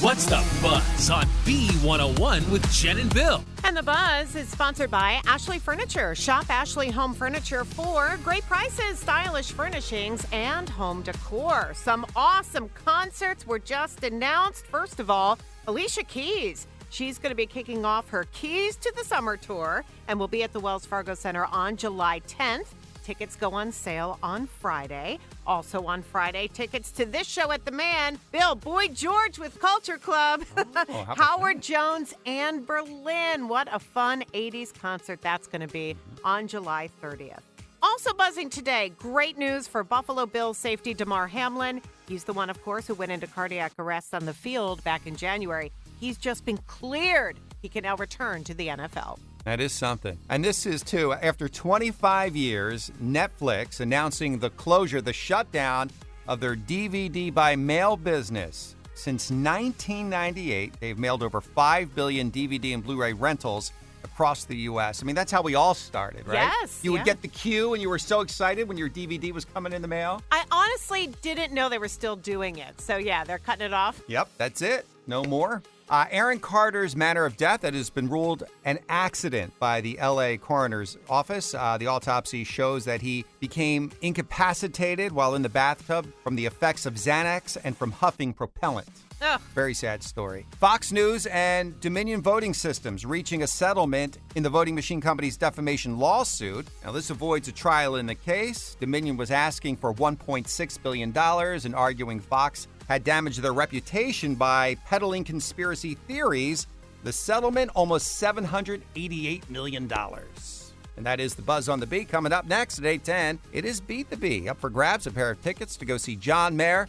What's the buzz on B101 with Jen and Bill? And the buzz is sponsored by Ashley Furniture. Shop Ashley Home Furniture for great prices, stylish furnishings, and home decor. Some awesome concerts were just announced. First of all, Alicia Keys. She's going to be kicking off her Keys to the Summer tour and will be at the Wells Fargo Center on July 10th. Tickets go on sale on Friday. Also on Friday, tickets to this show at the Mann, Bill Boy George with Culture Club, Oh, Howard Jones, and Berlin. What a fun 80s concert that's going to be on July 30th. Also buzzing today, great news for Buffalo Bills safety Damar Hamlin. He's the one, of course, who went into cardiac arrest on the field back in January. He's just been cleared. He can now return to the NFL. That is something. And this is too, after 25 years, Netflix announcing the closure, the shutdown of their DVD by mail business. Since 1998, they've mailed over 5 billion DVD and Blu ray rentals across the U.S. I mean, that's how we all started, right? Yes, You would yeah. get the queue and you were so excited when your DVD was coming in the mail. I honestly didn't know they were still doing it. So, yeah, they're cutting it off. Yep, that's it. No more. Uh, Aaron Carter's manner of death that has been ruled an accident by the LA coroner's office. Uh, the autopsy shows that he became incapacitated while in the bathtub from the effects of Xanax and from huffing propellant. Ugh. Very sad story. Fox News and Dominion Voting Systems reaching a settlement in the voting machine company's defamation lawsuit. Now, this avoids a trial in the case. Dominion was asking for $1.6 billion and arguing Fox had damaged their reputation by peddling conspiracy theories. The settlement almost $788 million. And that is the buzz on the beat. Coming up next at 810, it is Beat the Bee. Up for grabs, a pair of tickets to go see John Mayer